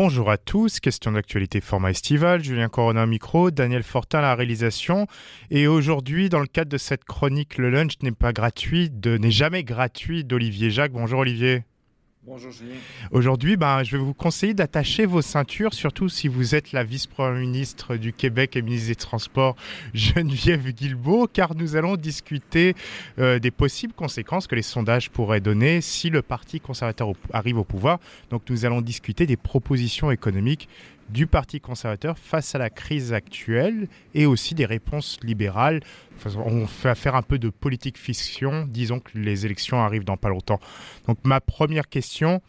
Bonjour à tous, question d'actualité format estival, Julien Corona micro, Daniel Fortin à la réalisation. Et aujourd'hui, dans le cadre de cette chronique, le lunch n'est pas gratuit, n'est jamais gratuit d'Olivier Jacques. Bonjour Olivier. Aujourd'hui, ben, je vais vous conseiller d'attacher vos ceintures, surtout si vous êtes la vice-première ministre du Québec et ministre des Transports, Geneviève Guilbeault, car nous allons discuter euh, des possibles conséquences que les sondages pourraient donner si le Parti conservateur arrive au pouvoir. Donc nous allons discuter des propositions économiques du Parti conservateur face à la crise actuelle et aussi des réponses libérales. on fait faire un peu de politique fiction, disons que les élections arrivent dans pas longtemps. Donc ma première question,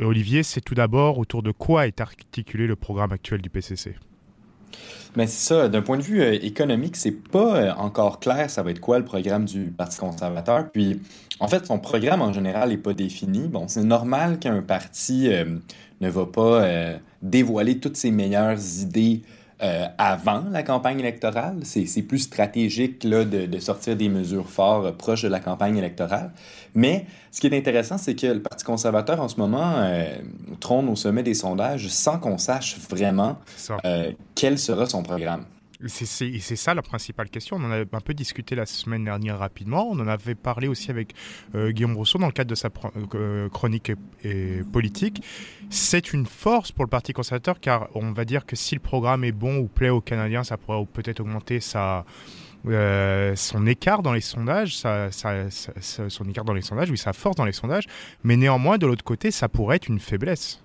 Olivier, c'est tout d'abord autour de quoi est articulé le programme actuel du PCC mais ça, d'un point de vue euh, économique, c'est pas euh, encore clair ça va être quoi le programme du Parti conservateur. Puis, en fait, son programme en général n'est pas défini. Bon, c'est normal qu'un parti euh, ne va pas dévoiler toutes ses meilleures idées euh, avant la campagne électorale. C'est plus stratégique là, de, de, sortir des mesures fortes euh, proches de la campagne électorale. Mais ce qui est intéressant, c'est que le Parti conservateur, en ce moment, euh, trône au sommet des sondages sans qu'on sache vraiment quel sera son programme. C'est ça la principale question. On en a un peu discuté la semaine dernière rapidement. On en avait parlé aussi avec euh, Guillaume Rousseau dans le cadre de sa euh, chronique politique. C'est une force pour le Parti conservateur car on va dire que si le programme est bon ou plaît aux Canadiens, ça pourrait peut-être augmenter euh, son écart dans les sondages, son écart dans les sondages, oui, sa force dans les sondages, mais néanmoins, de l'autre côté, ça pourrait être une faiblesse.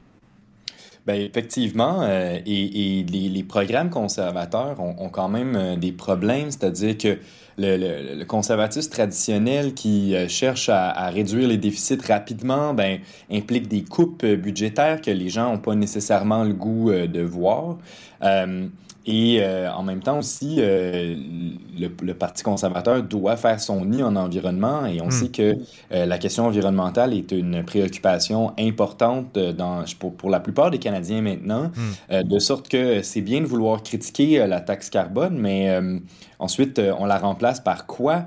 Ben, effectivement, euh, et, les, programmes conservateurs ont, quand même euh, des problèmes, c'est-à-dire que le, conservatisme traditionnel qui euh, cherche à, réduire les déficits rapidement ben, implique des coupes budgétaires que les gens n'ont pas nécessairement le goût de voir. Et euh, en même temps aussi, euh, le, Parti conservateur doit faire son nid en environnement et on hmm. sait que euh, la question environnementale est une préoccupation importante dans, pour, pour la plupart des Canadiens maintenant, hmm. de sorte que c'est bien de vouloir critiquer la taxe carbone, mais ensuite on la remplace par quoi?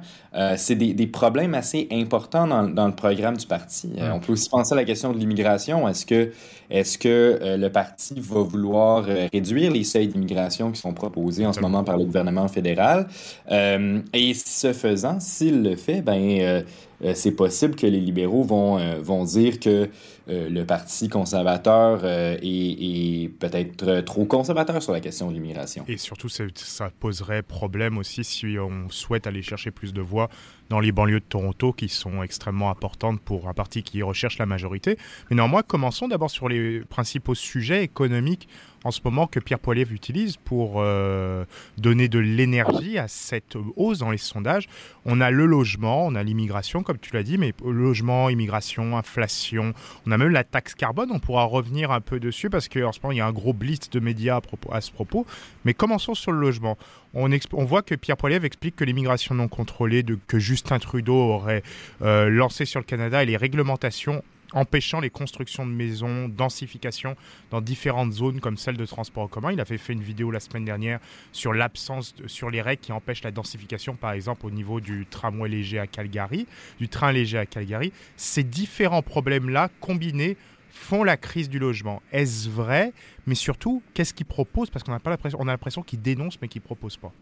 c'est des, des, problèmes assez importants dans, dans, le programme du parti. Hmm. on peut aussi penser à la question de l'immigration. Est-ce que, est-ce que le parti va vouloir réduire les seuils d'immigration qui sont proposées en ce moment par le gouvernement fédéral. Euh, et ce faisant, s'il le fait, ben, euh, euh, c'est possible que les libéraux vont, vont dire que le Parti conservateur est, peut-être trop conservateur sur la question de l'immigration. Et surtout, ça poserait problème aussi si on souhaite aller chercher plus de voix dans les banlieues de Toronto qui sont extrêmement importantes pour un parti qui recherche la majorité. Mais néanmoins, commençons d'abord sur les principaux sujets économiques en ce moment que Pierre Poilievre utilise pour euh, donner de l'énergie à cette hausse dans les sondages. On a le logement, on a l'immigration, comme tu l'as dit, mais logement, immigration, inflation, on a même la taxe carbone, on pourra revenir un peu dessus parce qu'en ce moment, il y a un gros blitz de médias à, propos, ce propos. Mais commençons sur le logement. On, voit que Pierre Poilievre explique que l'immigration non contrôlée que Justin Trudeau aurait euh, lancé sur le Canada et les réglementations empêchant les constructions de maisons, densification dans différentes zones comme celle de transport en commun. Il avait fait une vidéo la semaine dernière sur l'absence, sur les règles qui empêchent la densification, par exemple au niveau du tramway léger à Calgary, du train léger à Calgary. Ces différents problèmes-là combinés font la crise du logement. Est-ce vrai? Mais surtout, qu'est-ce qu'ils proposent? Parce qu'on a l'impression, qu'ils dénoncent mais qu'ils proposent pas.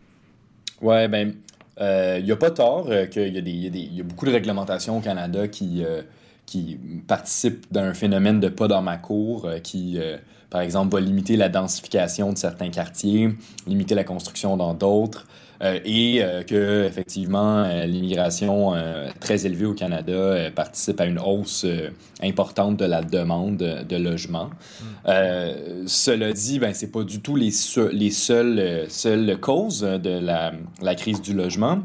Ouais, ben, il euh, n'y a pas tort euh, qu'il y, y, a beaucoup de réglementations au Canada qui, euh, qui participe d'un phénomène de pas dans ma cour, euh, qui, euh, par exemple, va limiter la densification de certains quartiers, limiter la construction dans d'autres, euh, et que, effectivement, l'immigration très élevée au Canada participe à une hausse importante de la demande de logement. Mm. cela dit, ben, c'est pas du tout les, les seules, seules causes de la, la, crise du logement.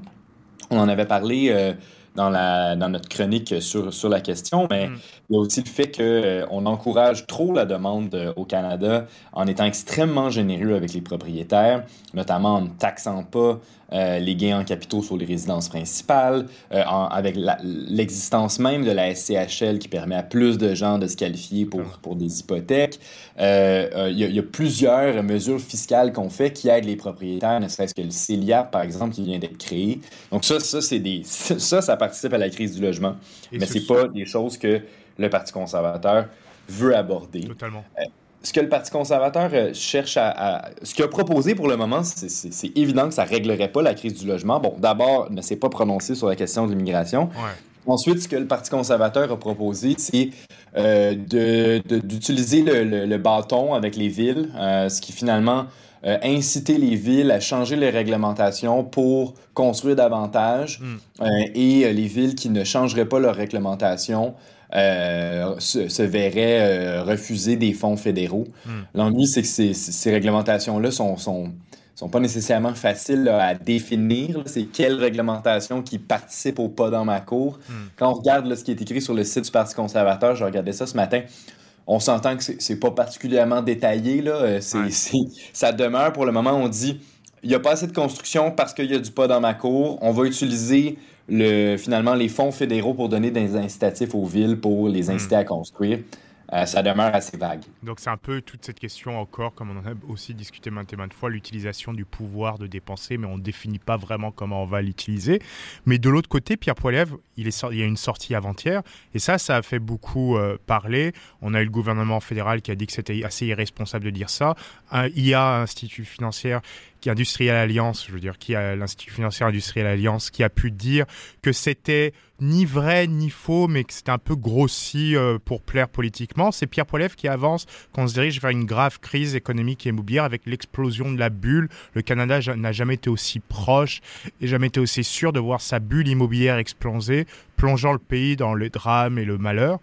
On en avait parlé dans, la, dans notre chronique sur, sur la question, mais mm. il y a aussi le fait qu'on euh, on encourage trop la demande euh, au Canada en étant extrêmement généreux avec les propriétaires, notamment en ne taxant pas euh, les gains en capitaux sur les résidences principales, avec l'existence même de la SCHL qui permet à plus de gens de se qualifier pour, pour des hypothèques. Il y, y, a plusieurs mesures fiscales qu'on fait qui aident les propriétaires, ne serait-ce que le CELIA, par exemple, qui vient d'être créé. Donc ça, ça, c'est des... Ça, ça participe à la crise du logement. mais c'est pas des choses que le Parti conservateur veut aborder. Totalement. Ce que le Parti conservateur euh, cherche à, Ce qu'il a proposé pour le moment, c'est évident que ça ne réglerait pas la crise du logement. Bon, d'abord, ne s'est pas prononcé sur la question de l'immigration. Ensuite, ce que le Parti conservateur a proposé, c'est euh, d'utiliser le, bâton avec les villes, euh, ce qui finalement euh, inciter les villes à changer les réglementations pour construire davantage hmm. et les villes qui ne changeraient pas leur réglementation euh, se, verraient refuser des fonds fédéraux. Hmm. L'ennui, c'est que ces, ces réglementations-là sont, sont, sont, pas nécessairement faciles à définir. C'est quelle réglementation qui participe au pas dans ma cour. Hmm. Quand on regarde ce qui est écrit sur le site du Parti conservateur, je regardais ça ce matin, on s'entend que c'est pas particulièrement détaillé. Là. Euh, ça demeure pour le moment. On dit il n'y a pas assez de construction parce qu'il y a du pas dans ma cour. On va utiliser le, finalement les fonds fédéraux pour donner des incitatifs aux villes pour les hmm. inciter à construire. Euh, ça demeure assez vague. Donc c'est un peu toute cette question encore, comme on en a aussi discuté maintes et maintes fois, l'utilisation du pouvoir de dépenser, mais on ne définit pas vraiment comment on va l'utiliser. Mais de l'autre côté, Pierre Poilievre, il, est il y a une sortie avant-hier, et ça, ça a fait beaucoup euh, parler. On a eu le gouvernement fédéral qui a dit que c'était assez irresponsable de dire ça. Un IA, Institut financier, qui Industriel Alliance, je veux dire, qui a l'Institut financier Industriel Alliance, qui a pu dire que c'était ni vrai ni faux, mais que c'était un peu grossi euh, pour plaire politiquement. C'est Pierre Poilievre qui avance qu'on se dirige vers une grave crise économique et immobilière avec l'explosion de la bulle. Le Canada n'a jamais été aussi proche et jamais été aussi sûr de voir sa bulle immobilière exploser, plongeant le pays dans le drame et le malheur.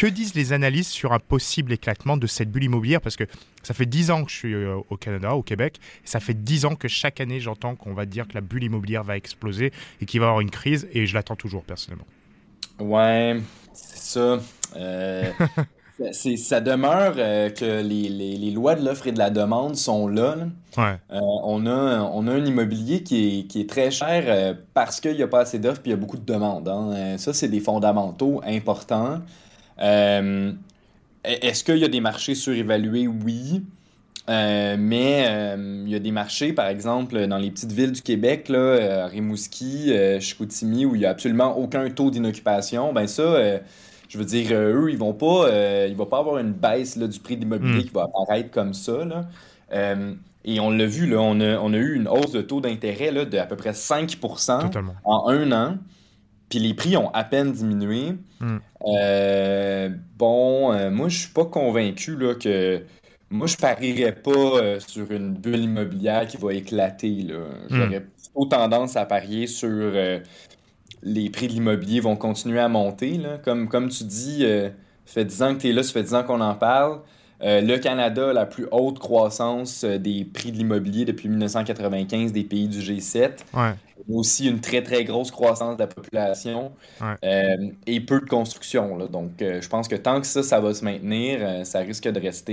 Que disent les analystes sur un possible éclatement de cette bulle immobilière? Parce que ça fait dix ans que je suis euh, au Canada, au Québec, et ça fait dix ans que chaque année j'entends qu'on va dire que la bulle immobilière va exploser et qu'il va y avoir une crise, et je l'attends toujours personnellement. Ouais, c'est ça. Euh, ça demeure euh, que les, lois de l'offre et de la demande sont là. Ouais. on, a, on a un immobilier qui est, qui est très cher parce qu'il n'y a pas assez d'offres et il y a beaucoup de demandes. Hein. ça, c'est des fondamentaux importants. Euh, est-ce qu'il y a des marchés surévalués? Oui. Euh, mais euh, il y a des marchés, par exemple, dans les petites villes du Québec, là, Rimouski, Chicoutimi, où il n'y a absolument aucun taux d'inoccupation. Ben ça, je veux dire, eux, ils vont pas, il va pas avoir une baisse là, du prix de l'immobilier hmm. qui va apparaître comme ça. Là. et on l'a vu, là, on, a, on a eu une hausse de taux d'intérêt de à peu près 5% en un an. Puis les prix ont à peine diminué. Hmm. Euh, bon, euh, moi, je suis pas convaincu là, que. Moi, je parierais pas euh, sur une bulle immobilière qui va éclater. Hmm. J'aurais plutôt tendance à parier sur les prix de l'immobilier vont continuer à monter. Là. Comme, comme tu dis, ça fait 10 ans que tu es là, ça fait 10 ans qu'on en parle. Le Canada a la plus haute croissance des prix de l'immobilier depuis 1995 des pays du G7. Ouais aussi une très très grosse croissance de la population euh, et peu de construction. Donc euh, je pense que tant que ça, ça va se maintenir, euh, ça risque de rester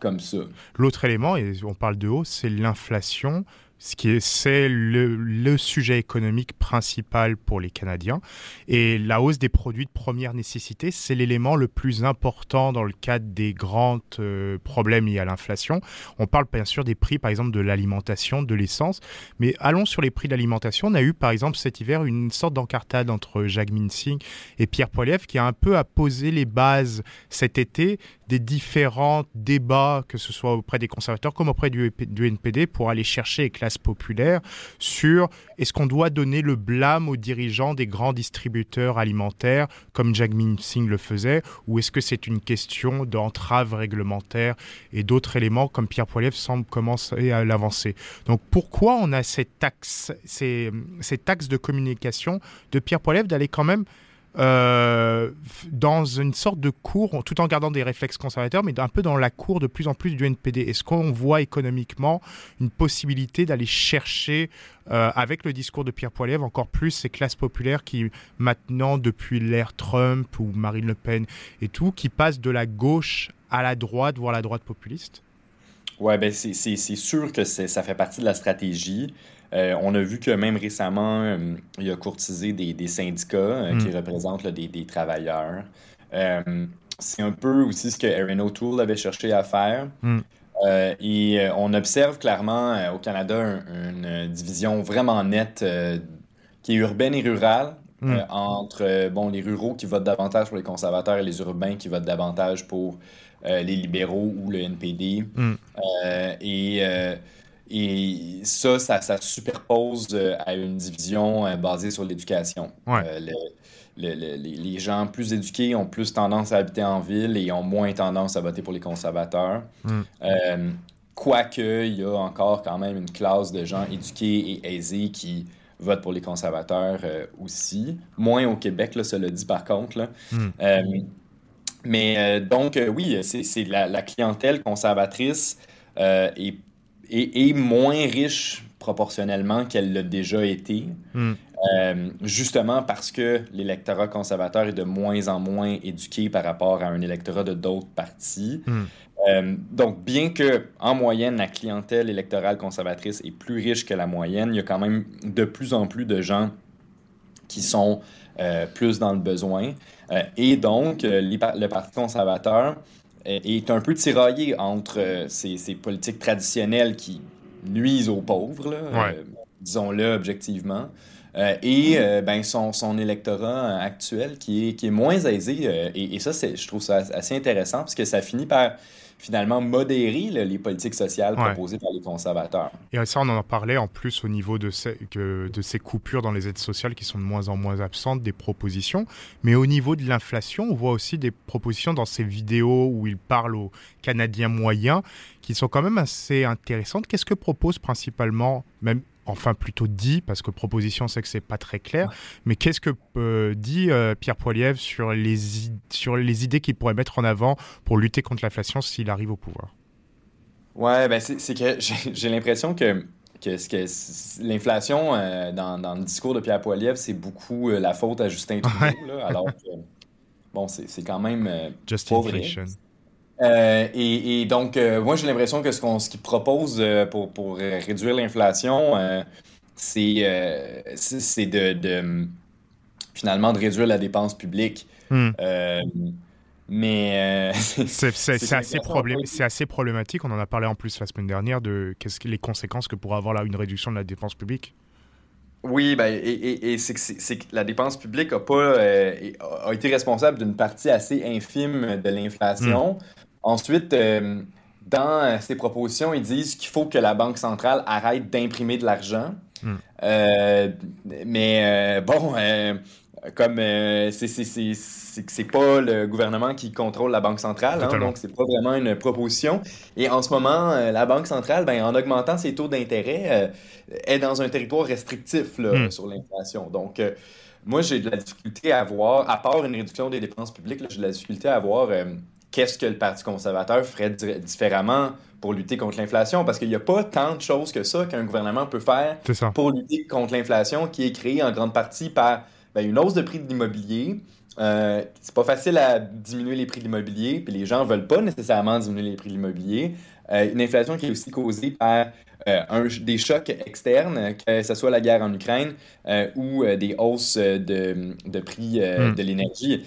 comme ça. L'autre élément, et on parle de hausse, c'est l'inflation ce qui est, c'est le, sujet économique principal pour les Canadiens. Et la hausse des produits de première nécessité, c'est l'élément le plus important dans le cadre des grands euh, problèmes liés à l'inflation. On parle bien sûr des prix, par exemple, de l'alimentation, de l'essence. Mais allons sur les prix de l'alimentation. On a eu, par exemple, cet hiver, une sorte d'encartade entre Jacques Singh et Pierre Poilievre qui a un peu à les bases cet été des différents débats, que ce soit auprès des conservateurs comme auprès du, NPD, pour aller chercher classes populaires sur est-ce qu'on doit donner le blâme aux dirigeants des grands distributeurs alimentaires, comme Jagmeet Singh le faisait, ou est-ce que c'est une question d'entrave réglementaire et d'autres éléments, comme Pierre Poilievre semble commencer à l'avancer. Donc pourquoi on a cette taxe, ces, ces taxes de communication de Pierre Poilievre d'aller quand même euh, dans une sorte de cours, tout en gardant des réflexes conservateurs, mais un peu dans la cour de plus en plus du NPD. Est-ce qu'on voit économiquement une possibilité d'aller chercher, euh, avec le discours de Pierre Poilievre, encore plus ces classes populaires qui, maintenant, depuis l'ère Trump ou Marine Le Pen et tout, qui passent de la gauche à la droite, voire la droite populiste? Ouais, ben c'est sûr que ça fait partie de la stratégie. Euh, on a vu que même récemment, euh, il a courtisé des, syndicats euh, qui mm. représentent des, travailleurs. c'est un peu aussi ce que Erin O'Toole avait cherché à faire. Mm. et on observe clairement au Canada une division vraiment nette qui est urbaine et rurale. Mm. entre bon, les ruraux qui votent davantage pour les conservateurs et les urbains qui votent davantage pour les libéraux ou le NPD. Et, et ça, ça, ça superpose à une division basée sur l'éducation. les gens plus éduqués ont plus tendance à habiter en ville et ont moins tendance à voter pour les conservateurs. Mm. Quoique, il y a encore quand même une classe de gens éduqués et aisés qui votent pour les conservateurs euh, aussi. Moins au Québec, là, cela dit par contre. Là. Hmm. Euh, mais euh, donc, oui, c'est la, clientèle conservatrice est, est, moins riche proportionnellement qu'elle l'a déjà été. Hmm. justement parce que l'électorat conservateur est de moins en moins éduqué par rapport à un électorat de d'autres partis. Hmm. Euh, donc, bien que en moyenne, la clientèle électorale conservatrice est plus riche que la moyenne, il y a quand même de plus en plus de gens qui sont euh, plus dans le besoin. Euh, et donc, le Parti conservateur est un peu tiraillé entre ces, politiques traditionnelles qui nuisent aux pauvres, disons-le objectivement, et ben, son, son, électorat actuel qui est, qui est moins aisé. et, et, ça, je trouve ça assez intéressant parce que ça finit par finalement modérer les politiques sociales proposées par les conservateurs. Et ça, on en parlait en plus au niveau de ces, de ces coupures dans les aides sociales qui sont de moins en moins absentes, des propositions. Mais au niveau de l'inflation, on voit aussi des propositions dans ces vidéos où il parle aux Canadiens moyens qui sont quand même assez intéressantes. Qu'est-ce que propose principalement, même enfin plutôt dit, parce que proposition, c'est que c'est pas très clair, mais qu'est-ce que euh, dit euh, Pierre Poilievre sur les, sur les idées qu'il pourrait mettre en avant pour lutter contre l'inflation s'il arrive au pouvoir? Ouais, ben c'est que j'ai l'impression que, que, que l'inflation, euh, dans, dans, le discours de Pierre Poilievre, c'est beaucoup la faute à Justin Trudeau, alors que, bon, c'est quand même Just inflation. Euh, et, donc, euh, moi, j'ai l'impression que ce qu'on ce qu'il propose euh, pour, pour réduire l'inflation, c'est c'est de, finalement de réduire la dépense publique. Hmm. mais c'est assez, assez, problématique. On en a parlé en plus la semaine dernière de qu'est-ce que les conséquences que pourrait avoir là une réduction de la dépense publique. Oui, ben, et, et, c'est que, la dépense publique a, pas, a été responsable d'une partie assez infime de l'inflation. Hmm. Ensuite, euh, dans ces propositions, ils disent qu'il faut que la Banque centrale arrête d'imprimer de l'argent. Euh, mais euh, bon, comme c'est pas le gouvernement qui contrôle la Banque centrale, hein, donc c'est pas vraiment une proposition. Et en ce moment, la Banque centrale, ben, en augmentant ses taux d'intérêt, est dans un territoire restrictif là, hmm. sur l'inflation. Donc, moi, j'ai de la difficulté à voir, à part une réduction des dépenses publiques, j'ai de la difficulté à voir qu'est-ce que le Parti conservateur ferait différemment pour lutter contre l'inflation, parce qu'il n'y a pas tant de choses que ça qu'un gouvernement peut faire pour lutter contre l'inflation, qui est créée en grande partie par ben, une hausse de prix de l'immobilier. Euh, c'est pas facile à diminuer les prix de l'immobilier, puis les gens veulent pas nécessairement diminuer les prix de l'immobilier. Euh, une inflation qui est aussi causée par euh, un, des chocs externes, que ce soit la guerre en Ukraine euh, ou des hausses de, de prix hmm. de l'énergie.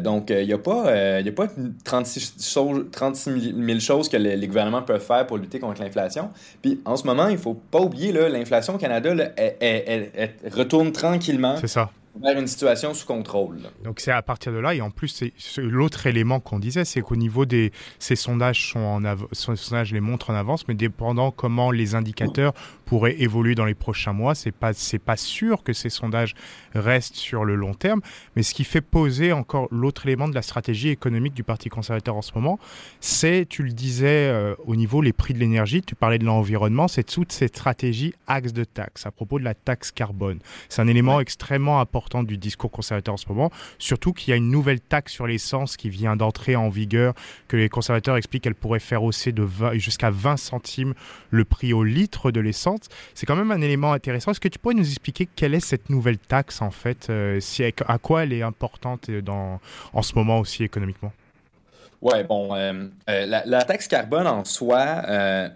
donc, il n'y a pas, a pas 36, 36 000 choses que les, gouvernements peuvent faire pour lutter contre l'inflation. Puis, en ce moment, il ne faut pas oublier, l'inflation au Canada, elle, retourne tranquillement. C'est ça une situation sous contrôle. Donc c'est à partir de là, et en plus, c'est l'autre élément qu'on disait, c'est qu'au niveau des... Ces sondages, sont en ces sondages les montrent en avance, mais dépendant comment les indicateurs pourraient évoluer dans les prochains mois, c'est pas, pas sûr que ces sondages restent sur le long terme. Mais ce qui fait poser encore l'autre élément de la stratégie économique du Parti conservateur en ce moment, c'est, tu le disais, euh, au niveau les prix de l'énergie, tu parlais de l'environnement, c'est toute cette stratégie axe de taxe à propos de la taxe carbone. C'est un élément extrêmement important du discours conservateur en ce moment, surtout qu'il y a une nouvelle taxe sur l'essence qui vient d'entrer en vigueur, que les conservateurs expliquent qu'elle pourrait faire hausser de jusqu'à 20 centimes le prix au litre de l'essence. C'est quand même un élément intéressant. Est-ce que tu pourrais nous expliquer quelle est cette nouvelle taxe en fait, euh, si, à quoi elle est importante dans, en ce moment aussi économiquement? Ouais, bon, euh, euh, la, taxe carbone en soi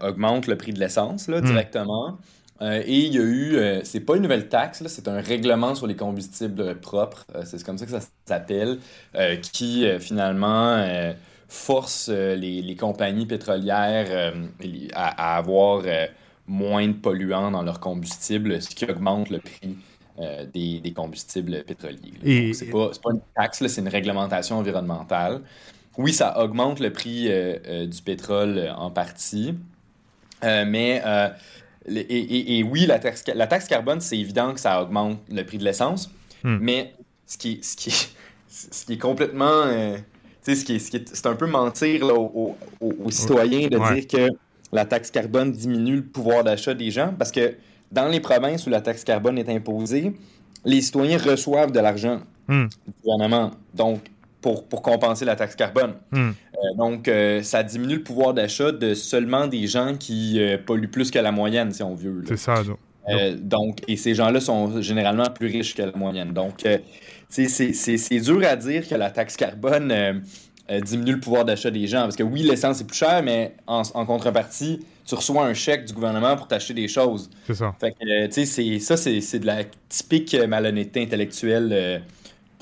augmente le prix de l'essence hmm. directement. Euh, et il y a eu, euh, c'est pas une nouvelle taxe, c'est un règlement sur les combustibles propres, euh, c'est comme ça que ça s'appelle, qui finalement force les, compagnies pétrolières à, avoir moins de polluants dans leurs combustibles, ce qui augmente le prix des, combustibles pétroliers. C'est pas, pas, une taxe, c'est une réglementation environnementale. oui, ça augmente le prix du pétrole en partie, mais et, oui, la taxe, la taxe carbone, c'est évident que ça augmente le prix de l'essence, hmm. mais ce qui, ce, qui, ce qui est complètement. c'est ce qui c'est un peu mentir aux, citoyens de dire que la taxe carbone diminue le pouvoir d'achat des gens, parce que dans les provinces où la taxe carbone est imposée, les citoyens reçoivent de l'argent hmm. du gouvernement. Donc, pour, pour, compenser la taxe carbone. Hmm. Euh, donc, euh, ça diminue le pouvoir d'achat de seulement des gens qui euh, polluent plus que la moyenne, si on veut. C'est ça. Donc. et ces gens-là sont généralement plus riches que la moyenne. Donc, c'est dur à dire que la taxe carbone diminue le pouvoir d'achat des gens. Parce que oui, l'essence est plus cher, mais en, contrepartie, tu reçois un chèque du gouvernement pour t'acheter des choses. C'est ça. Fait que, tu sais, ça, c'est de la typique malhonnêteté intellectuelle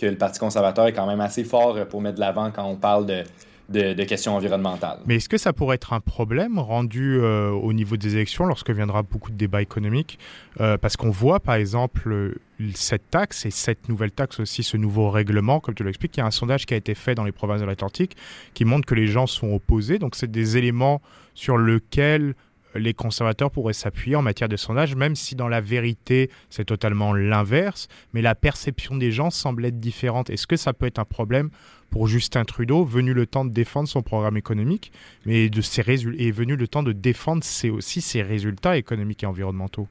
que le Parti conservateur est quand même assez fort pour mettre de l'avant quand on parle de, de, questions environnementales. Mais est-ce que ça pourrait être un problème rendu euh, au niveau des élections lorsque viendra beaucoup de débats économiques? Euh, Parce qu'on voit par exemple cette taxe et cette nouvelle taxe aussi, ce nouveau règlement, comme tu l'expliques, il y a un sondage qui a été fait dans les provinces de l'Atlantique qui montre que les gens sont opposés. Donc c'est des éléments sur lesquels les conservateurs pourraient s'appuyer en matière de sondage, même si dans la vérité c'est totalement l'inverse, mais la perception des gens semble être différente. Est-ce que ça peut être un problème pour Justin Trudeau, venu le temps de défendre son programme économique, mais de ses est venu le temps de défendre aussi ses résultats économiques et environnementaux?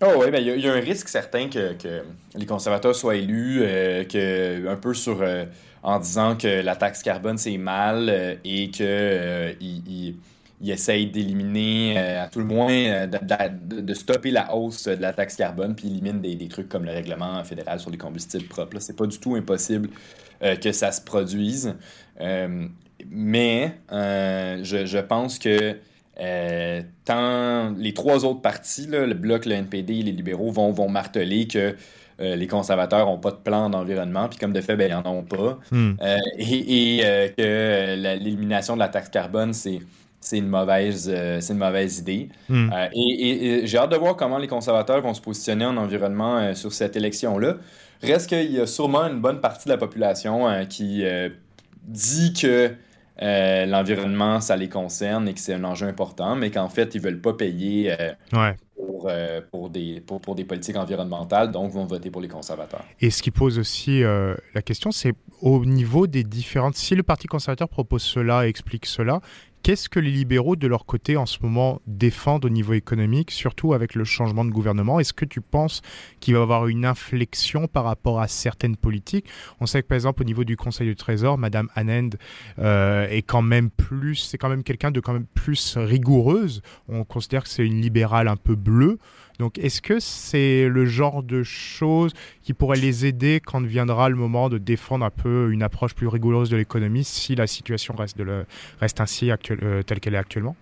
Oh oui, ben, il y, a un risque certain que, les conservateurs soient élus, euh, que, un peu sur euh, en disant que la taxe carbone c'est mal euh, et que il essaye d'éliminer, euh, à tout le moins, euh, de, stopper la hausse de la taxe carbone, puis élimine des, trucs comme le règlement fédéral sur les combustibles propres. C'est pas du tout impossible euh, que ça se produise. mais je, pense que tant les trois autres partis, le Bloc, le NPD et les libéraux, vont, vont marteler que les conservateurs n'ont pas de plan d'environnement, puis comme de fait, ben, ils n'en ont pas. Hmm. et, et que l'élimination de la taxe carbone, c'est c'est une mauvaise, euh, c'est une mauvaise idée. Hmm. Euh, et, j'ai hâte de voir comment les conservateurs vont se positionner en environnement euh, sur cette élection-là. Reste qu'il y a sûrement une bonne partie de la population qui dit que l'environnement, ça les concerne et que c'est un enjeu important, mais qu'en fait, ils veulent pas payer pour, pour, des, pour, pour, des politiques environnementales, donc vont voter pour les conservateurs. Et ce qui pose aussi la question, c'est au niveau des différentes... Si le Parti conservateur propose cela et explique cela, Qu'est-ce que les libéraux, de leur côté, en ce moment, défendent au niveau économique, surtout avec le changement de gouvernement? Est-ce que tu penses qu'il va y avoir une inflexion par rapport à certaines politiques? On sait que, par exemple, au niveau du Conseil du Trésor, Madame Annand euh, est quand même plus, c'est quand même quelqu'un de quand même plus rigoureuse. On considère que c'est une libérale un peu bleue. Donc, est-ce que c'est le genre de choses qui pourrait les aider quand viendra le moment de défendre un peu une approche plus rigoureuse de l'économie si la situation reste, de reste ainsi euh, telle qu'elle est actuellement?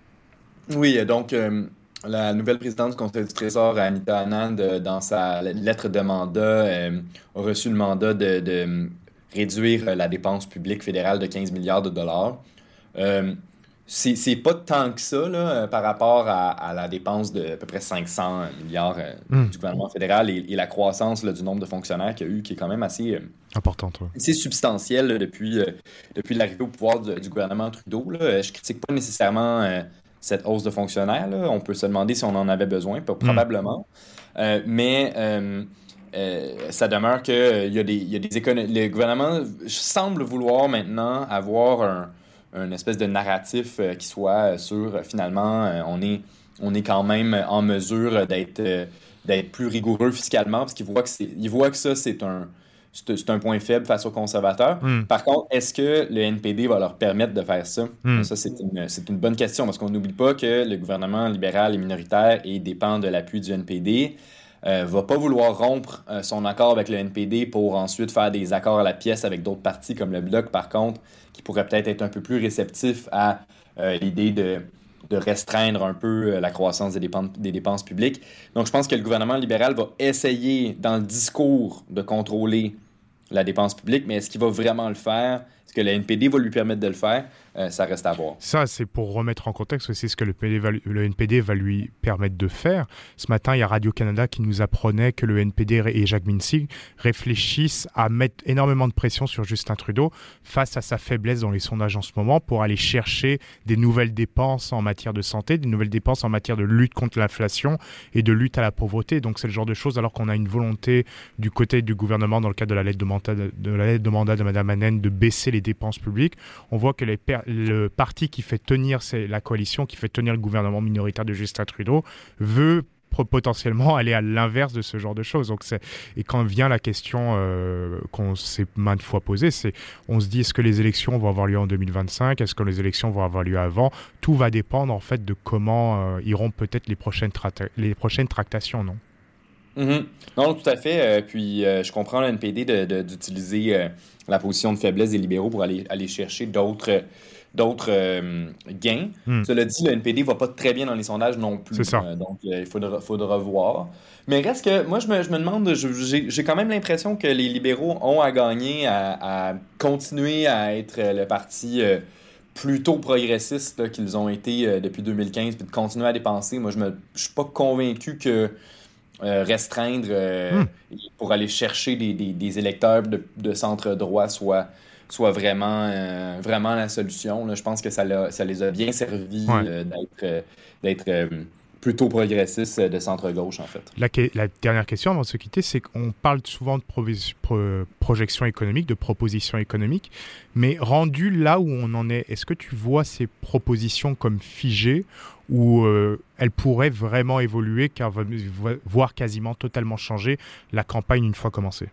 Oui, donc euh, la nouvelle présidente du Conseil du Trésor, Anita Anand, euh, dans sa lettre de mandat, a reçu le mandat de, réduire la dépense publique fédérale de 15 milliards de dollars c'est pas tant que ça là, euh, par rapport à, la dépense de à peu près 500 milliards euh, hmm. du gouvernement fédéral et, la croissance du nombre de fonctionnaires qu'il y a eu, qui est quand même assez euh, importante. C'est substantiel depuis, depuis l'arrivée au pouvoir du gouvernement Trudeau. Là. Je critique pas nécessairement cette hausse de fonctionnaires. On peut se demander si on en avait besoin, pas, hmm. probablement. mais ça demeure que y a des, y a des Le gouvernement semble vouloir maintenant avoir un une espèce de narratif euh, qui soit euh, sur euh, finalement on est on est quand même en mesure d'être d'être plus rigoureux fiscalement parce qu'il voit que c'est que ça c'est un c'est un point faible face aux conservateurs. Hmm. Par contre, est-ce que le NPD va leur permettre de faire ça? Hmm. Ça, c'est une, une, bonne question parce qu'on n'oublie pas que le gouvernement libéral est minoritaire et dépend de l'appui du NPD. Euh, va pas vouloir rompre son accord avec le NPD pour ensuite faire des accords à la pièce avec d'autres partis comme le Bloc, par contre, qui pourrait peut-être être un peu plus réceptif à euh, l'idée de, restreindre un peu euh, la croissance des des dépenses publiques. Donc, je pense que le gouvernement libéral va essayer, dans le discours, de contrôler la dépense publique, mais est-ce qu'il va vraiment le faire? Est-ce que le NPD va lui permettre de le faire? Euh, ça reste à voir. Ça, c'est pour remettre en contexte aussi ce que le, le, NPD va lui permettre de faire. Ce matin, il y a Radio-Canada qui nous apprenait que le NPD et Jacques Mincy réfléchissent à mettre énormément de pression sur Justin Trudeau face à sa faiblesse dans les sondages en ce moment pour aller chercher des nouvelles dépenses en matière de santé, des nouvelles dépenses en matière de lutte contre l'inflation et de lutte à la pauvreté. Donc c'est le genre de choses, alors qu'on a une volonté du côté du gouvernement dans le cadre de la lettre de de, la lettre de, mandat de Mme Hanen de baisser les dépenses publiques, on voit que le parti qui fait tenir la coalition, qui fait tenir le gouvernement minoritaire de Justin Trudeau, veut potentiellement aller à l'inverse de ce genre de choses. Donc et quand vient la question euh, qu'on s'est maintes fois posée, c'est on se dit est-ce que les élections vont avoir lieu en 2025 Est-ce que les élections vont avoir lieu avant? Tout va dépendre en fait de comment euh, iront peut-être les prochaines, les prochaines tractations, non? Mm-hmm. Non, tout à fait. Euh, puis je comprends le NPD d'utiliser la position de faiblesse des libéraux pour aller, aller chercher d'autres d'autres euh, gains. Hmm. Cela dit, le NPD va pas très bien dans les sondages non plus. Ça. Euh, donc, euh, il faudra, faudra voir. Mais reste que, moi, je me, je me demande, j'ai quand même l'impression que les libéraux ont à gagner à, continuer à être le parti plutôt progressiste qu'ils ont été depuis 2015, puis de continuer à dépenser. Moi, je ne suis pas convaincu que restreindre hmm. pour aller chercher des, des, électeurs de, de centre droit soit soit vraiment, euh, vraiment la solution. Je pense que ça, ça les a bien servi euh, d'être euh, plutôt progressistes de centre-gauche, en fait. La, la, dernière question avant de se quitter, c'est qu'on parle souvent de projection économique, de propositions économiques, mais rendu là où on en est, est-ce que tu vois ces propositions comme figées ou elles pourraient vraiment évoluer, car voire quasiment totalement changer la campagne une fois commencée?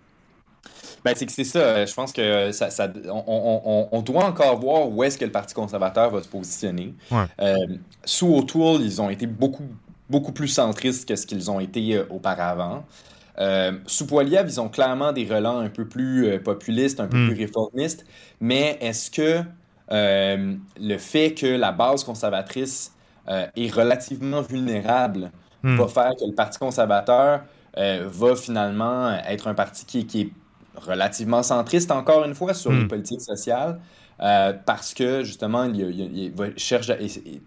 Ben, c'est que c'est ça. Je pense que ça, ça on, on, doit encore voir où est-ce que le Parti conservateur va se positionner. Euh, sous O'Toole, ils ont été beaucoup, beaucoup plus centristes que ce qu'ils ont été euh, auparavant. Euh, sous Poiliev, ils ont clairement des relents un peu plus populistes, un peu hmm. plus réformistes. Mais est-ce que le fait que la base conservatrice est relativement vulnérable hmm. va faire que le Parti conservateur va finalement être un parti qui, qui est relativement centriste, encore une fois, sur les hmm. politiques sociales? Euh, parce que justement, il, cherche,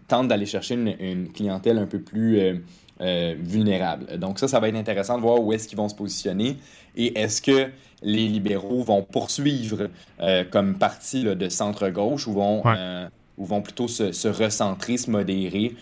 tente d'aller chercher une, clientèle un peu plus euh, euh, vulnérable. Donc ça, ça va être intéressant de voir où est-ce qu'ils vont se positionner et est-ce que les libéraux vont poursuivre comme parti de centre-gauche ou vont, ou vont plutôt se, se recentrer, se modérer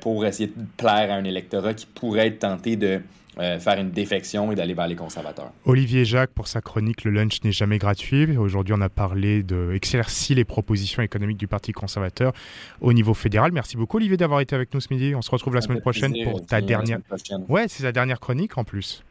pour essayer de plaire à un électorat qui pourrait être tenté de euh, faire une défection et d'aller vers les conservateurs. Olivier Jacques, pour sa chronique Le lunch n'est jamais gratuit. Aujourd'hui, on a parlé d'éclaircir les propositions économiques du Parti conservateur au niveau fédéral. Merci beaucoup, Olivier, d'avoir été avec nous ce midi. On se retrouve la semaine prochaine pour ta dernière. Ouais, c'est la dernière chronique en plus.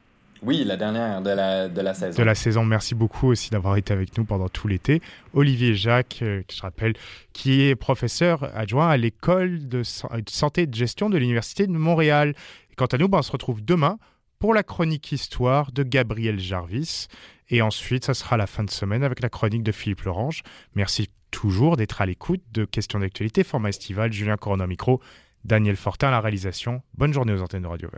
Oui, la dernière de la, de la saison. De la saison. Merci beaucoup aussi d'avoir été avec nous pendant tout l'été. Olivier Jacques, euh, je rappelle, qui est professeur adjoint à l'école de santé et de gestion de l'Université de Montréal. quant à nous, ben, on se retrouve demain pour la chronique histoire de Gabriel Jarvis. Et ensuite, ça sera la fin de semaine avec la chronique de Philippe Lorange. Merci toujours d'être à l'écoute de questions d'actualité, format estival, Julien Corona micro, Daniel Fortin la réalisation. Bonne journée aux antennes de Radio